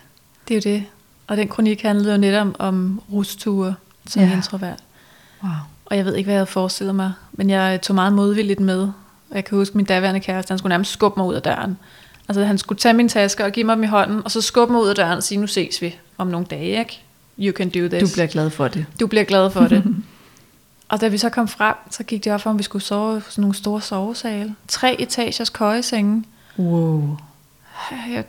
Speaker 2: Det er jo det. Og den kronik handlede jo netop om, om rusture som ja. introvert.
Speaker 1: Wow.
Speaker 2: Og jeg ved ikke, hvad jeg havde forestillet mig. Men jeg tog meget modvilligt med. Og jeg kan huske, min daværende kæreste, han skulle nærmest skubbe mig ud af døren. Altså han skulle tage min taske og give mig dem i hånden, og så skubbe mig ud af døren og sige, nu ses vi om nogle dage, ikke? You can do this.
Speaker 1: Du bliver glad for det.
Speaker 2: Du bliver glad for det. og da vi så kom frem, så gik det op for, om vi skulle sove sådan nogle store sovesale. Tre etagers køjesenge.
Speaker 1: Wow.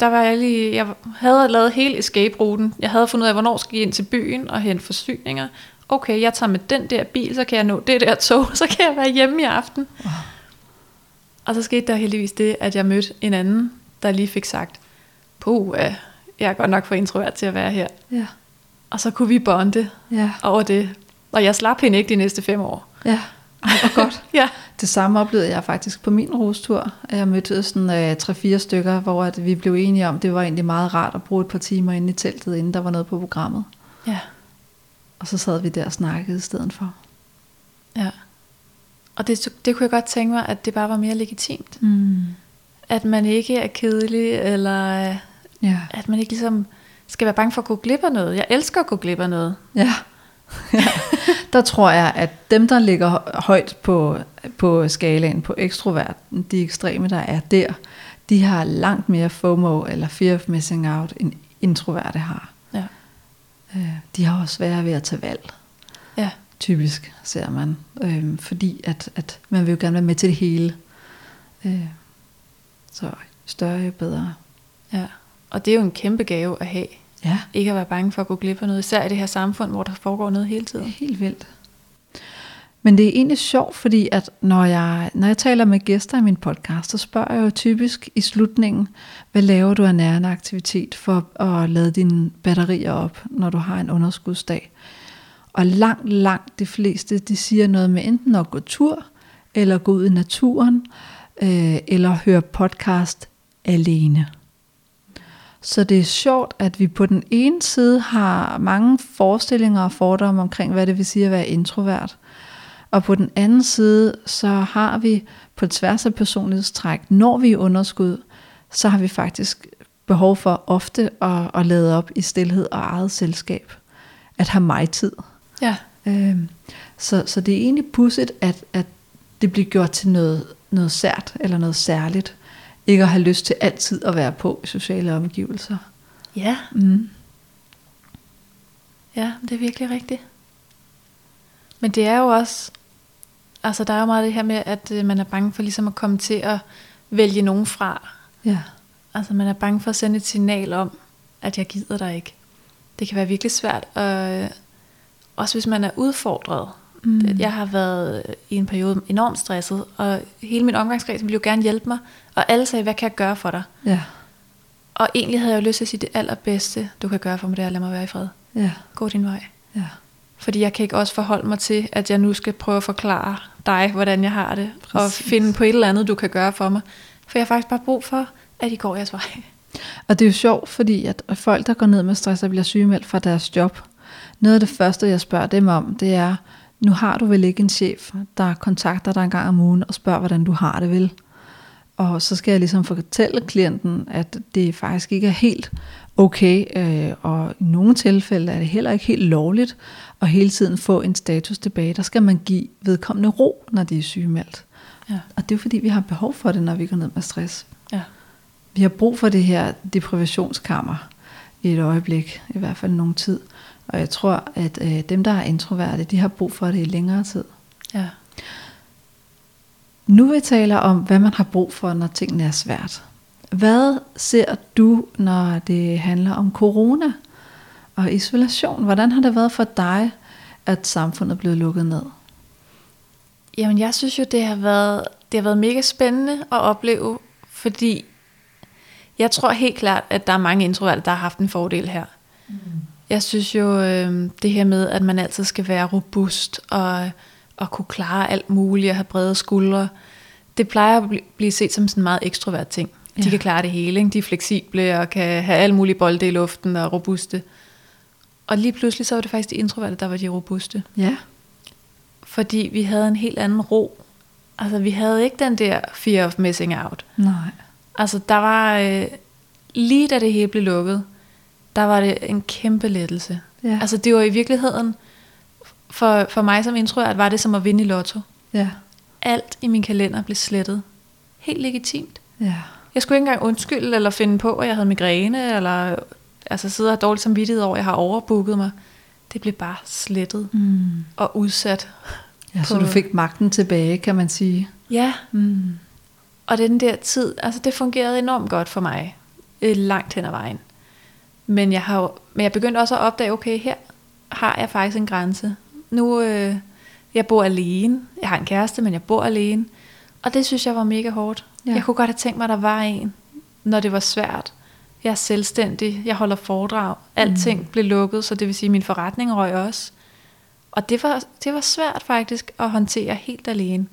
Speaker 2: Der var jeg lige, jeg havde lavet hele escape-ruten. Jeg havde fundet ud af, hvornår skal jeg ind til byen og hente forsyninger. Okay, jeg tager med den der bil, så kan jeg nå det der tog, så kan jeg være hjemme i aften. Wow. Og så skete der heldigvis det, at jeg mødte en anden, der lige fik sagt, puh, jeg er godt nok for introvert til at være her.
Speaker 1: Ja.
Speaker 2: Og så kunne vi bonde
Speaker 1: ja.
Speaker 2: over det. Og jeg slap hende ikke de næste fem år.
Speaker 1: Ja, og godt.
Speaker 2: ja.
Speaker 1: Det samme oplevede jeg faktisk på min rostur. Jeg mødte sådan uh, tre-fire stykker, hvor at vi blev enige om, det var egentlig meget rart at bruge et par timer inde i teltet, inden der var noget på programmet.
Speaker 2: Ja.
Speaker 1: Og så sad vi der og snakkede i stedet for.
Speaker 2: Ja. Og det, det kunne jeg godt tænke mig, at det bare var mere legitimt.
Speaker 1: Mm.
Speaker 2: At man ikke er kedelig, eller
Speaker 1: ja.
Speaker 2: at man ikke ligesom skal være bange for at gå glip af noget. Jeg elsker at gå glip af noget.
Speaker 1: Ja. ja. Der tror jeg, at dem, der ligger højt på, på skalaen på ekstrovert, de ekstreme, der er der, de har langt mere FOMO eller fear of missing out, end introverte har.
Speaker 2: Ja.
Speaker 1: Øh, de har også svært ved at tage valg. Typisk ser man. Øh, fordi at, at man vil jo gerne være med til det hele. Øh, så større jo bedre.
Speaker 2: Ja. Og det er jo en kæmpe gave at have.
Speaker 1: Ja.
Speaker 2: Ikke at være bange for at gå glip af noget, især i det her samfund, hvor der foregår noget hele tiden.
Speaker 1: Helt vildt. Men det er egentlig sjovt, fordi at når jeg, når jeg taler med gæster i min podcast, så spørger jeg jo typisk i slutningen, hvad laver du af nærende aktivitet for at lade dine batterier op, når du har en underskudsdag? Og langt, langt de fleste, de siger noget med enten at gå tur, eller gå ud i naturen, øh, eller høre podcast alene. Så det er sjovt, at vi på den ene side har mange forestillinger og fordomme omkring, hvad det vil sige at være introvert. Og på den anden side, så har vi på tværs af personlighedstræk, når vi er underskud, så har vi faktisk behov for ofte at, at lade op i stillhed og eget selskab. At have mig tid.
Speaker 2: Ja.
Speaker 1: Øhm, så, så det er egentlig pudsigt, at, at det bliver gjort til noget, noget sært eller noget særligt. Ikke at have lyst til altid at være på i sociale omgivelser.
Speaker 2: Ja.
Speaker 1: Mm.
Speaker 2: Ja, det er virkelig rigtigt. Men det er jo også, altså der er jo meget det her med, at øh, man er bange for ligesom at komme til at vælge nogen fra.
Speaker 1: Ja.
Speaker 2: Altså man er bange for at sende et signal om, at jeg gider dig ikke. Det kan være virkelig svært, og øh, også hvis man er udfordret.
Speaker 1: Mm.
Speaker 2: Jeg har været øh, i en periode enormt stresset, og hele min omgangskreds ville jo gerne hjælpe mig, og alle sagde, hvad kan jeg gøre for dig?
Speaker 1: Ja.
Speaker 2: Og egentlig havde jeg jo lyst til at sige, det allerbedste, du kan gøre for mig, det er at lade mig være i fred.
Speaker 1: Ja.
Speaker 2: Gå din vej.
Speaker 1: Ja.
Speaker 2: Fordi jeg kan ikke også forholde mig til, at jeg nu skal prøve at forklare dig, hvordan jeg har det, Præcis. og finde på et eller andet, du kan gøre for mig. For jeg har faktisk bare brug for, at I går jeres vej.
Speaker 1: Og det er jo sjovt, fordi at folk, der går ned med stress og bliver sygemeldt fra deres job, noget af det første, jeg spørger dem om, det er, nu har du vel ikke en chef, der kontakter dig en gang om ugen og spørger, hvordan du har det vel. Og så skal jeg ligesom fortælle klienten, at det faktisk ikke er helt okay, øh, og i nogle tilfælde er det heller ikke helt lovligt at hele tiden få en status tilbage. Der skal man give vedkommende ro, når de er sygemeldt.
Speaker 2: Ja.
Speaker 1: Og det er fordi, vi har behov for det, når vi går ned med stress.
Speaker 2: Ja.
Speaker 1: Vi har brug for det her deprivationskammer i et øjeblik, i hvert fald nogen tid. Og jeg tror, at øh, dem, der er introverte, de har brug for det i længere tid.
Speaker 2: Ja.
Speaker 1: Nu vi taler om, hvad man har brug for, når tingene er svært. Hvad ser du, når det handler om corona og isolation? Hvordan har det været for dig, at samfundet er blevet lukket ned?
Speaker 2: Jamen, jeg synes jo, det har været, det har været mega spændende at opleve, fordi jeg tror helt klart, at der er mange introverte, der har haft en fordel her. Mm. Jeg synes jo, øh, det her med, at man altid skal være robust og, og kunne klare alt muligt og have brede skuldre, det plejer at blive set som sådan en meget ekstrovert ting. De
Speaker 1: Ja.
Speaker 2: kan klare det hele, ikke? de er fleksible og kan have alle mulige bolde i luften og robuste. Og lige pludselig så var det faktisk de introverte, der var de robuste.
Speaker 1: Ja.
Speaker 2: Fordi vi havde en helt anden ro. Altså vi havde ikke den der fear of missing out.
Speaker 1: Nej.
Speaker 2: Altså der var, øh, lige da det hele blev lukket, der var det en kæmpe lettelse.
Speaker 1: Ja.
Speaker 2: Altså det var i virkeligheden, for, for mig som introvert, var det som at vinde i lotto.
Speaker 1: Ja.
Speaker 2: Alt i min kalender blev slettet. Helt legitimt.
Speaker 1: Ja.
Speaker 2: Jeg skulle ikke engang undskylde eller finde på, at jeg havde migræne, eller altså sidde og have dårligt samvittighed over, at jeg har overbooket mig. Det blev bare slettet
Speaker 1: Mm.
Speaker 2: og udsat.
Speaker 1: Ja, så du fik magten tilbage, kan man sige.
Speaker 2: Ja,
Speaker 1: Mm.
Speaker 2: Og den der tid, altså det fungerede enormt godt for mig, øh, langt hen ad vejen. Men jeg har men jeg begyndte også at opdage, okay, her har jeg faktisk en grænse. Nu, øh, jeg bor alene. Jeg har en kæreste, men jeg bor alene. Og det synes jeg var mega hårdt.
Speaker 1: Ja.
Speaker 2: Jeg kunne godt have tænkt mig, at der var en, når det var svært. Jeg er selvstændig, jeg holder foredrag. Alting mm. blev lukket, så det vil sige, at min forretning røg også. Og det var, det var svært faktisk at håndtere helt alene.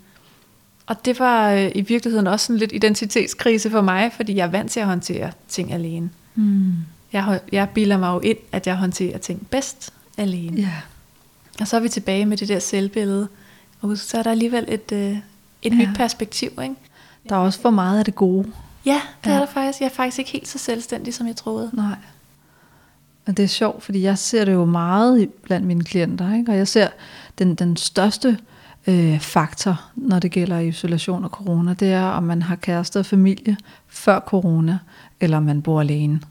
Speaker 2: Og det var øh, i virkeligheden også sådan lidt identitetskrise for mig, fordi jeg er vant til at håndtere ting alene.
Speaker 1: Mm.
Speaker 2: Jeg, jeg bilder mig jo ind, at jeg håndterer ting bedst alene.
Speaker 1: Ja.
Speaker 2: Og så er vi tilbage med det der selvbillede. Og så er der alligevel et, øh, et
Speaker 1: Ja.
Speaker 2: nyt perspektiv. Ikke?
Speaker 1: Der er også for meget af det gode.
Speaker 2: Ja, det
Speaker 1: ja.
Speaker 2: er der faktisk. Jeg er faktisk ikke helt så selvstændig, som jeg troede.
Speaker 1: Nej. Og det er sjovt, fordi jeg ser det jo meget blandt mine klienter, ikke? og jeg ser den, den største øh, faktor, når det gælder isolation og corona, det er, om man har kæreste og familie før corona, eller om man bor alene.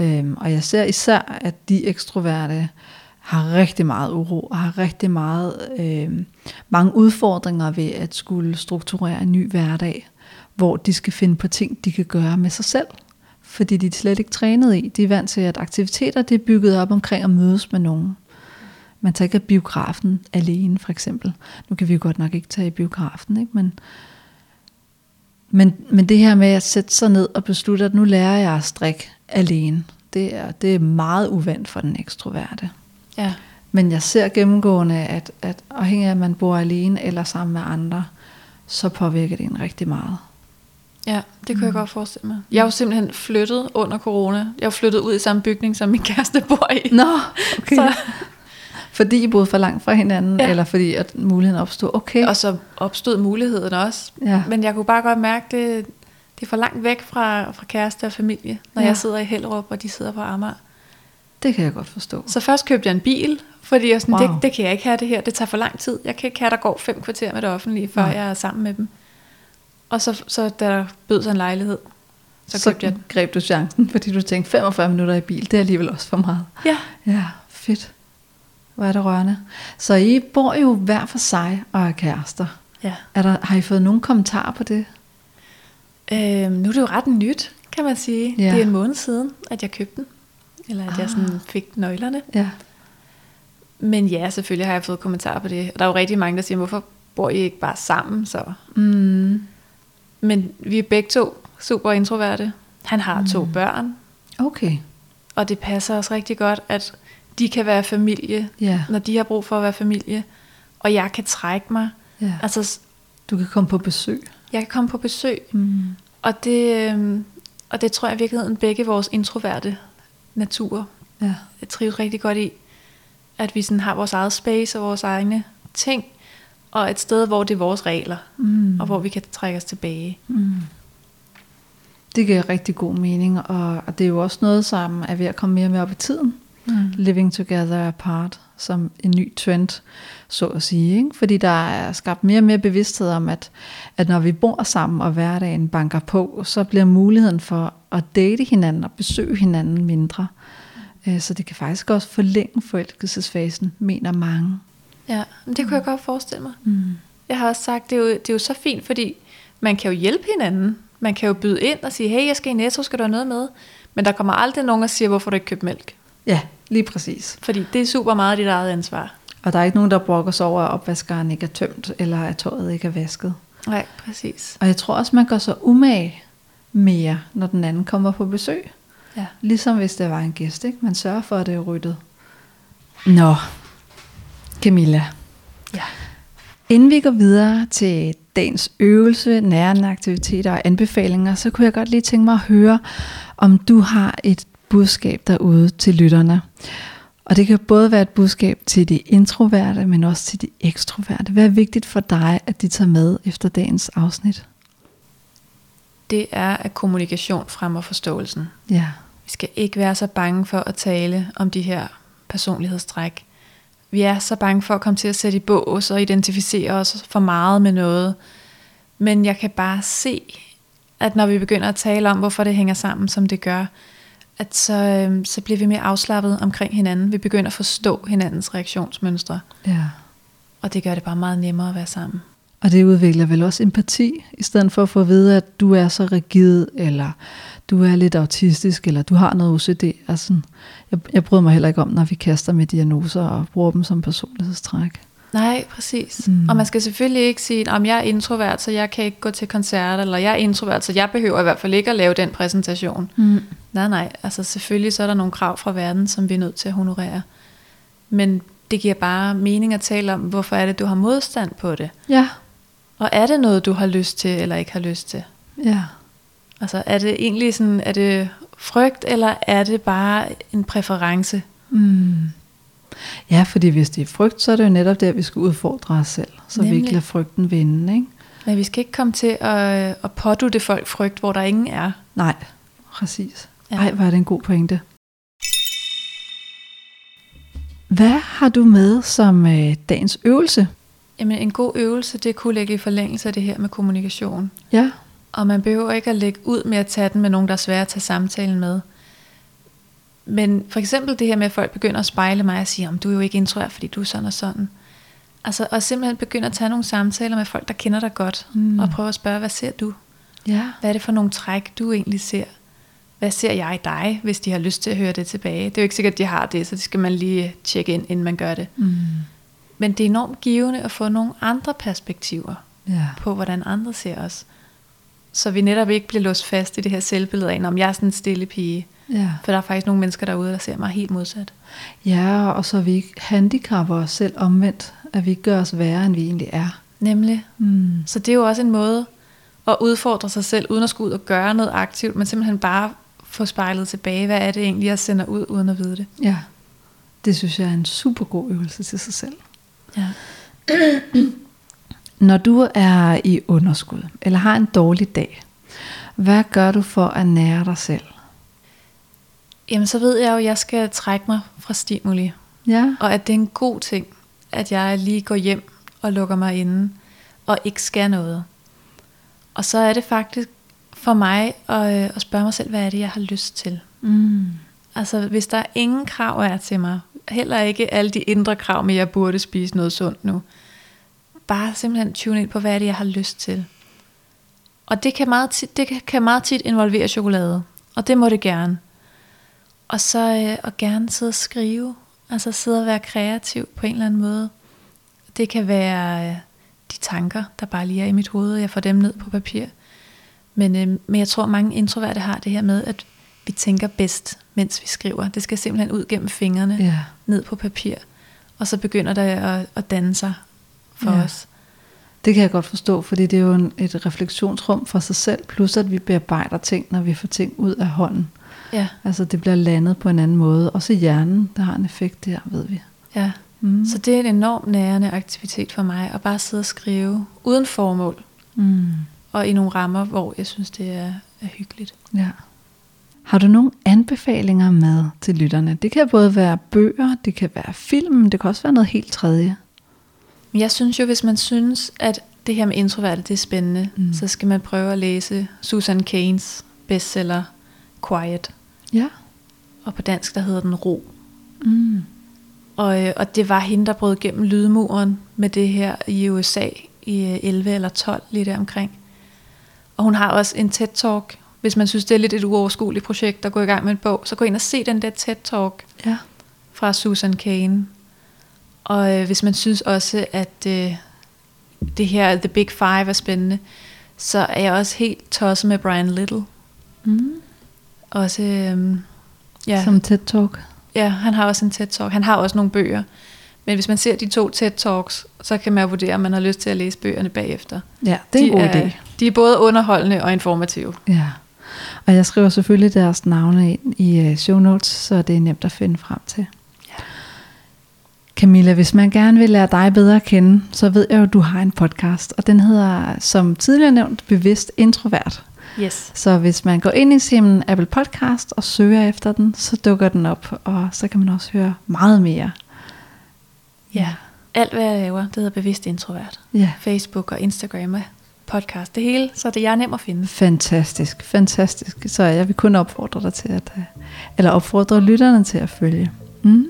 Speaker 1: Øhm, og jeg ser især, at de ekstroverte har rigtig meget uro, og har rigtig meget, øh, mange udfordringer ved at skulle strukturere en ny hverdag, hvor de skal finde på ting, de kan gøre med sig selv. Fordi de er slet ikke trænet i. De er vant til, at aktiviteter det er bygget op omkring at mødes med nogen. Man tager ikke biografen alene, for eksempel. Nu kan vi jo godt nok ikke tage i biografen, ikke? Men, men, men det her med at sætte sig ned og beslutte, at nu lærer jeg at strikke alene, det er, det er meget uvandt for den ekstroverte.
Speaker 2: Ja.
Speaker 1: Men jeg ser gennemgående, at, at afhængig af, at man bor alene eller sammen med andre, så påvirker det en rigtig meget.
Speaker 2: Ja, det kunne mm. jeg godt forestille mig. Jeg er jo simpelthen flyttet under corona. Jeg er flyttet ud i samme bygning, som min kæreste bor i.
Speaker 1: Nå, okay. Så. Fordi I boede for langt fra hinanden, ja. eller fordi at muligheden opstod? Okay.
Speaker 2: Og så opstod muligheden også. Ja. Men jeg kunne bare godt mærke, det, det er for langt væk fra, fra kæreste og familie, når ja. jeg sidder i Hellerup, og de sidder på Amager.
Speaker 1: Det kan jeg godt forstå.
Speaker 2: Så først købte jeg en bil, fordi jeg sådan, wow. det, det kan jeg ikke have det her, det tager for lang tid. Jeg kan ikke have, der går fem kvarter med det offentlige, før Nej. jeg er sammen med dem. Og så, så da der bød sig en lejlighed,
Speaker 1: så, så jeg greb du chancen, fordi du tænkte 45 minutter i bil, det er alligevel også for meget.
Speaker 2: Ja.
Speaker 1: Ja, fedt. Hvor er det rørende. Så I bor jo hver for sig og er kærester.
Speaker 2: Ja.
Speaker 1: Er der, har I fået nogle kommentarer på det?
Speaker 2: Øhm, nu er det jo ret nyt, kan man sige. Ja. Det er en måned siden, at jeg købte den. Eller at ah. jeg sådan fik nøglerne.
Speaker 1: Ja.
Speaker 2: Men ja, selvfølgelig har jeg fået kommentarer på det. Og der er jo rigtig mange, der siger, hvorfor bor I ikke bare sammen? Så.
Speaker 1: Mm.
Speaker 2: Men vi er begge to super introverte. Han har mm. to børn.
Speaker 1: Okay.
Speaker 2: Og det passer os rigtig godt, at de kan være familie,
Speaker 1: yeah.
Speaker 2: når de har brug for at være familie. Og jeg kan trække mig.
Speaker 1: Yeah.
Speaker 2: Altså,
Speaker 1: du kan komme på besøg.
Speaker 2: Jeg kan komme på besøg.
Speaker 1: Mm.
Speaker 2: Og, det, øh, og det tror jeg i virkeligheden begge vores introverte natur
Speaker 1: ja.
Speaker 2: jeg trives rigtig godt i. At vi sådan har vores eget space og vores egne ting. Og et sted, hvor det er vores regler.
Speaker 1: Mm.
Speaker 2: Og hvor vi kan trække os tilbage.
Speaker 1: Mm. Det giver rigtig god mening. Og, det er jo også noget, som er ved at komme mere mere op i tiden.
Speaker 2: Mm.
Speaker 1: Living together apart som en ny trend, så at sige. Ikke? Fordi der er skabt mere og mere bevidsthed om, at, at når vi bor sammen, og hverdagen banker på, så bliver muligheden for at date hinanden og besøge hinanden mindre. Mm. Så det kan faktisk også forlænge forelskelsesfasen, mener mange.
Speaker 2: Ja, men det kunne jeg godt forestille mig.
Speaker 1: Mm.
Speaker 2: Jeg har også sagt, det er, jo, det er jo så fint, fordi man kan jo hjælpe hinanden. Man kan jo byde ind og sige, hey, jeg skal i Netto, skal du have noget med? Men der kommer aldrig nogen og siger, hvorfor du ikke købt mælk.
Speaker 1: Ja, lige præcis.
Speaker 2: Fordi det er super meget dit eget ansvar.
Speaker 1: Og der er ikke nogen, der brokker sig over, at opvaskeren ikke er tømt, eller at tøjet ikke er vasket.
Speaker 2: Nej, præcis.
Speaker 1: Og jeg tror også, man gør sig umage mere, når den anden kommer på besøg.
Speaker 2: Ja.
Speaker 1: Ligesom hvis det var en gæst, ikke? Man sørger for, at det er ryddet. Nå, Camilla.
Speaker 2: Ja.
Speaker 1: Inden vi går videre til dagens øvelse, nærende aktiviteter og anbefalinger, så kunne jeg godt lige tænke mig at høre, om du har et budskab derude til lytterne. Og det kan både være et budskab til de introverte, men også til de ekstroverte. Hvad er vigtigt for dig, at de tager med efter dagens afsnit?
Speaker 2: Det er, at kommunikation fremmer forståelsen.
Speaker 1: Ja.
Speaker 2: Vi skal ikke være så bange for at tale om de her personlighedstræk. Vi er så bange for at komme til at sætte i bås og identificere os for meget med noget. Men jeg kan bare se, at når vi begynder at tale om, hvorfor det hænger sammen, som det gør, at så, øh, så bliver vi mere afslappet omkring hinanden. Vi begynder at forstå hinandens reaktionsmønstre.
Speaker 1: Ja.
Speaker 2: Og det gør det bare meget nemmere at være sammen.
Speaker 1: Og det udvikler vel også empati, i stedet for at få at vide, at du er så rigid, eller du er lidt autistisk, eller du har noget OCD. Altså, jeg, jeg bryder mig heller ikke om, når vi kaster med diagnoser og bruger dem som personlighedstræk.
Speaker 2: Nej, præcis. Mm. Og man skal selvfølgelig ikke sige, at jeg er introvert, så jeg kan ikke gå til koncerter, eller jeg er introvert, så jeg behøver i hvert fald ikke at lave den præsentation.
Speaker 1: Mm.
Speaker 2: Nej, nej. Altså selvfølgelig så er der nogle krav fra verden, som vi er nødt til at honorere. Men det giver bare mening at tale om, hvorfor er det, du har modstand på det.
Speaker 1: Ja.
Speaker 2: Og er det noget, du har lyst til, eller ikke har lyst til?
Speaker 1: Ja.
Speaker 2: Altså er det egentlig sådan, er det frygt, eller er det bare en præference?
Speaker 1: Mm. Ja, fordi hvis det er frygt, så er det jo netop der, vi skal udfordre os selv, så Nemlig. vi ikke lader frygten vinde. Ikke?
Speaker 2: Men vi skal ikke komme til at, at pådute folk frygt, hvor der ingen er.
Speaker 1: Nej, præcis. Ja. Ej, hvor er det en god pointe. Hvad har du med som øh, dagens øvelse?
Speaker 2: Jamen en god øvelse, det kunne lægge i forlængelse af det her med kommunikation.
Speaker 1: Ja.
Speaker 2: Og man behøver ikke at lægge ud med at tage den med nogen, der er svære at tage samtalen med. Men for eksempel det her med, at folk begynder at spejle mig og sige, om du er jo ikke introvert, fordi du er sådan og sådan. Altså, og simpelthen begynde at tage nogle samtaler med folk, der kender dig godt, mm. og prøve at spørge, hvad ser du?
Speaker 1: Ja.
Speaker 2: Hvad er det for nogle træk, du egentlig ser? Hvad ser jeg i dig, hvis de har lyst til at høre det tilbage? Det er jo ikke sikkert, at de har det, så det skal man lige tjekke ind, inden man gør det.
Speaker 1: Mm.
Speaker 2: Men det er enormt givende at få nogle andre perspektiver
Speaker 1: Ja.
Speaker 2: på, hvordan andre ser os. Så vi netop ikke bliver låst fast i det her selvbillede af, om jeg er sådan en stille pige.
Speaker 1: Ja.
Speaker 2: For der er faktisk nogle mennesker derude, der ser mig helt modsat.
Speaker 1: ja, og så vi ikke handicapper os selv omvendt, at vi ikke gør os værre, end vi egentlig er.
Speaker 2: Nemlig.
Speaker 1: Mm.
Speaker 2: Så det er jo også en måde at udfordre sig selv, uden at skulle ud og gøre noget aktivt, men simpelthen bare få spejlet tilbage, hvad er det egentlig, jeg sender ud, uden at vide det.
Speaker 1: Ja, det synes jeg er en super god øvelse til sig selv.
Speaker 2: Ja.
Speaker 1: Når du er i underskud, eller har en dårlig dag, hvad gør du for at nære dig selv?
Speaker 2: Jamen, så ved jeg jo, at jeg skal trække mig fra stimuli.
Speaker 1: Ja.
Speaker 2: Og at det er en god ting, at jeg lige går hjem og lukker mig inde, og ikke skal noget. Og så er det faktisk for mig at, øh, at spørge mig selv, hvad er det, jeg har lyst til?
Speaker 1: Mm.
Speaker 2: Altså, hvis der ingen krav er til mig, heller ikke alle de indre krav med, at jeg burde spise noget sundt nu. Bare simpelthen tune ind på, hvad er det, jeg har lyst til. Og det kan meget tit, det kan- kan meget tit involvere chokolade. Og det må det gerne. Og så øh, og gerne sidde og skrive. Altså sidde og være kreativ på en eller anden måde. Det kan være øh, de tanker, der bare lige er i mit hoved, og jeg får dem ned på papir. Men, øh, men jeg tror, mange introverte har det her med, at vi tænker bedst, mens vi skriver. Det skal simpelthen ud gennem fingrene,
Speaker 1: Ja.
Speaker 2: ned på papir. Og så begynder det at, at danne sig for
Speaker 1: Ja.
Speaker 2: os.
Speaker 1: Det kan jeg godt forstå, fordi det er jo en, et refleksionsrum for sig selv, plus at vi bearbejder ting, når vi får ting ud af hånden.
Speaker 2: Ja,
Speaker 1: Altså det bliver landet på en anden måde. Også hjernen, der har en effekt der, ved vi.
Speaker 2: ja.
Speaker 1: Mm.
Speaker 2: Så det er en enormt nærende aktivitet for mig, at bare sidde og skrive uden formål,
Speaker 1: Mm.
Speaker 2: og i nogle rammer, hvor jeg synes, det er, er hyggeligt.
Speaker 1: Ja. Har du nogle anbefalinger med til lytterne? Det kan både være bøger, det kan være film, det kan også være noget helt tredje.
Speaker 2: Jeg synes jo, hvis man synes, at det her med introverte, det er spændende,
Speaker 1: mm.
Speaker 2: så skal man prøve at læse Susan Keynes bestseller Quiet.
Speaker 1: Ja.
Speaker 2: Og på dansk, der hedder den Ro.
Speaker 1: Mm.
Speaker 2: Og, øh, og det var hende, der brød gennem lydmuren med det her i USA i øh, 11 eller 12, lige der omkring. Og hun har også en TED-talk. Hvis man synes, det er lidt et uoverskueligt projekt at gå i gang med en bog, så gå ind og se den der TED-talk
Speaker 1: Ja.
Speaker 2: fra Susan Cain. Og øh, hvis man synes også, at øh, det her The Big Five er spændende, så er jeg også helt tosset med Brian Little.
Speaker 1: Mm.
Speaker 2: Også, øh, ja,
Speaker 1: Som TED Talk.
Speaker 2: ja, han har også en TED-talk. Han har også nogle bøger. Men hvis man ser de to TED-talks, så kan man vurdere, om man har lyst til at læse bøgerne bagefter.
Speaker 1: Ja, det er en
Speaker 2: de
Speaker 1: god
Speaker 2: er,
Speaker 1: idé.
Speaker 2: De er både underholdende og informative.
Speaker 1: Ja. Og jeg skriver selvfølgelig deres navne ind i øh, show notes, så det er nemt at finde frem til.
Speaker 2: Ja.
Speaker 1: Camilla, hvis man gerne vil lære dig bedre at kende, så ved jeg jo, at du har en podcast, og den hedder, som tidligere nævnt, Bevidst Introvert.
Speaker 2: Yes.
Speaker 1: Så hvis man går ind i sin Apple Podcast og søger efter den, så dukker den op, og så kan man også høre meget mere.
Speaker 2: Ja. Alt hvad jeg laver, det hedder Bevidst Introvert.
Speaker 1: Ja,
Speaker 2: Facebook og Instagram og podcast. Det hele, så det er jeg nem at finde.
Speaker 1: fantastisk, fantastisk. Så jeg vil kun opfordre dig til at, øh, eller opfordre lytterne til at følge. Mm.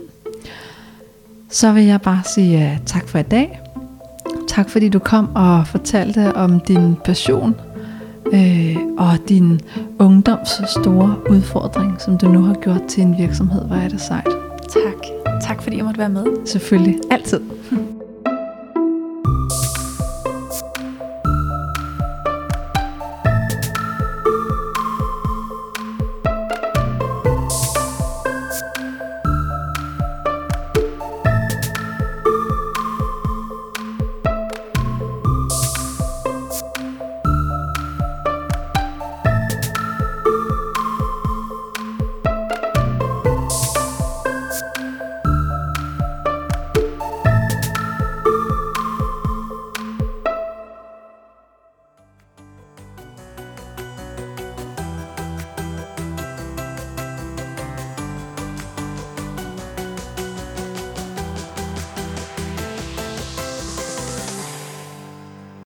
Speaker 1: Så vil jeg bare sige uh, tak for i dag. Tak fordi du kom og fortalte om din passion øh, og din ungdoms store udfordring, som du nu har gjort til en virksomhed. Hvor er det sejt.
Speaker 2: Tak. Tak fordi jeg måtte være med.
Speaker 1: Selvfølgelig. Altid.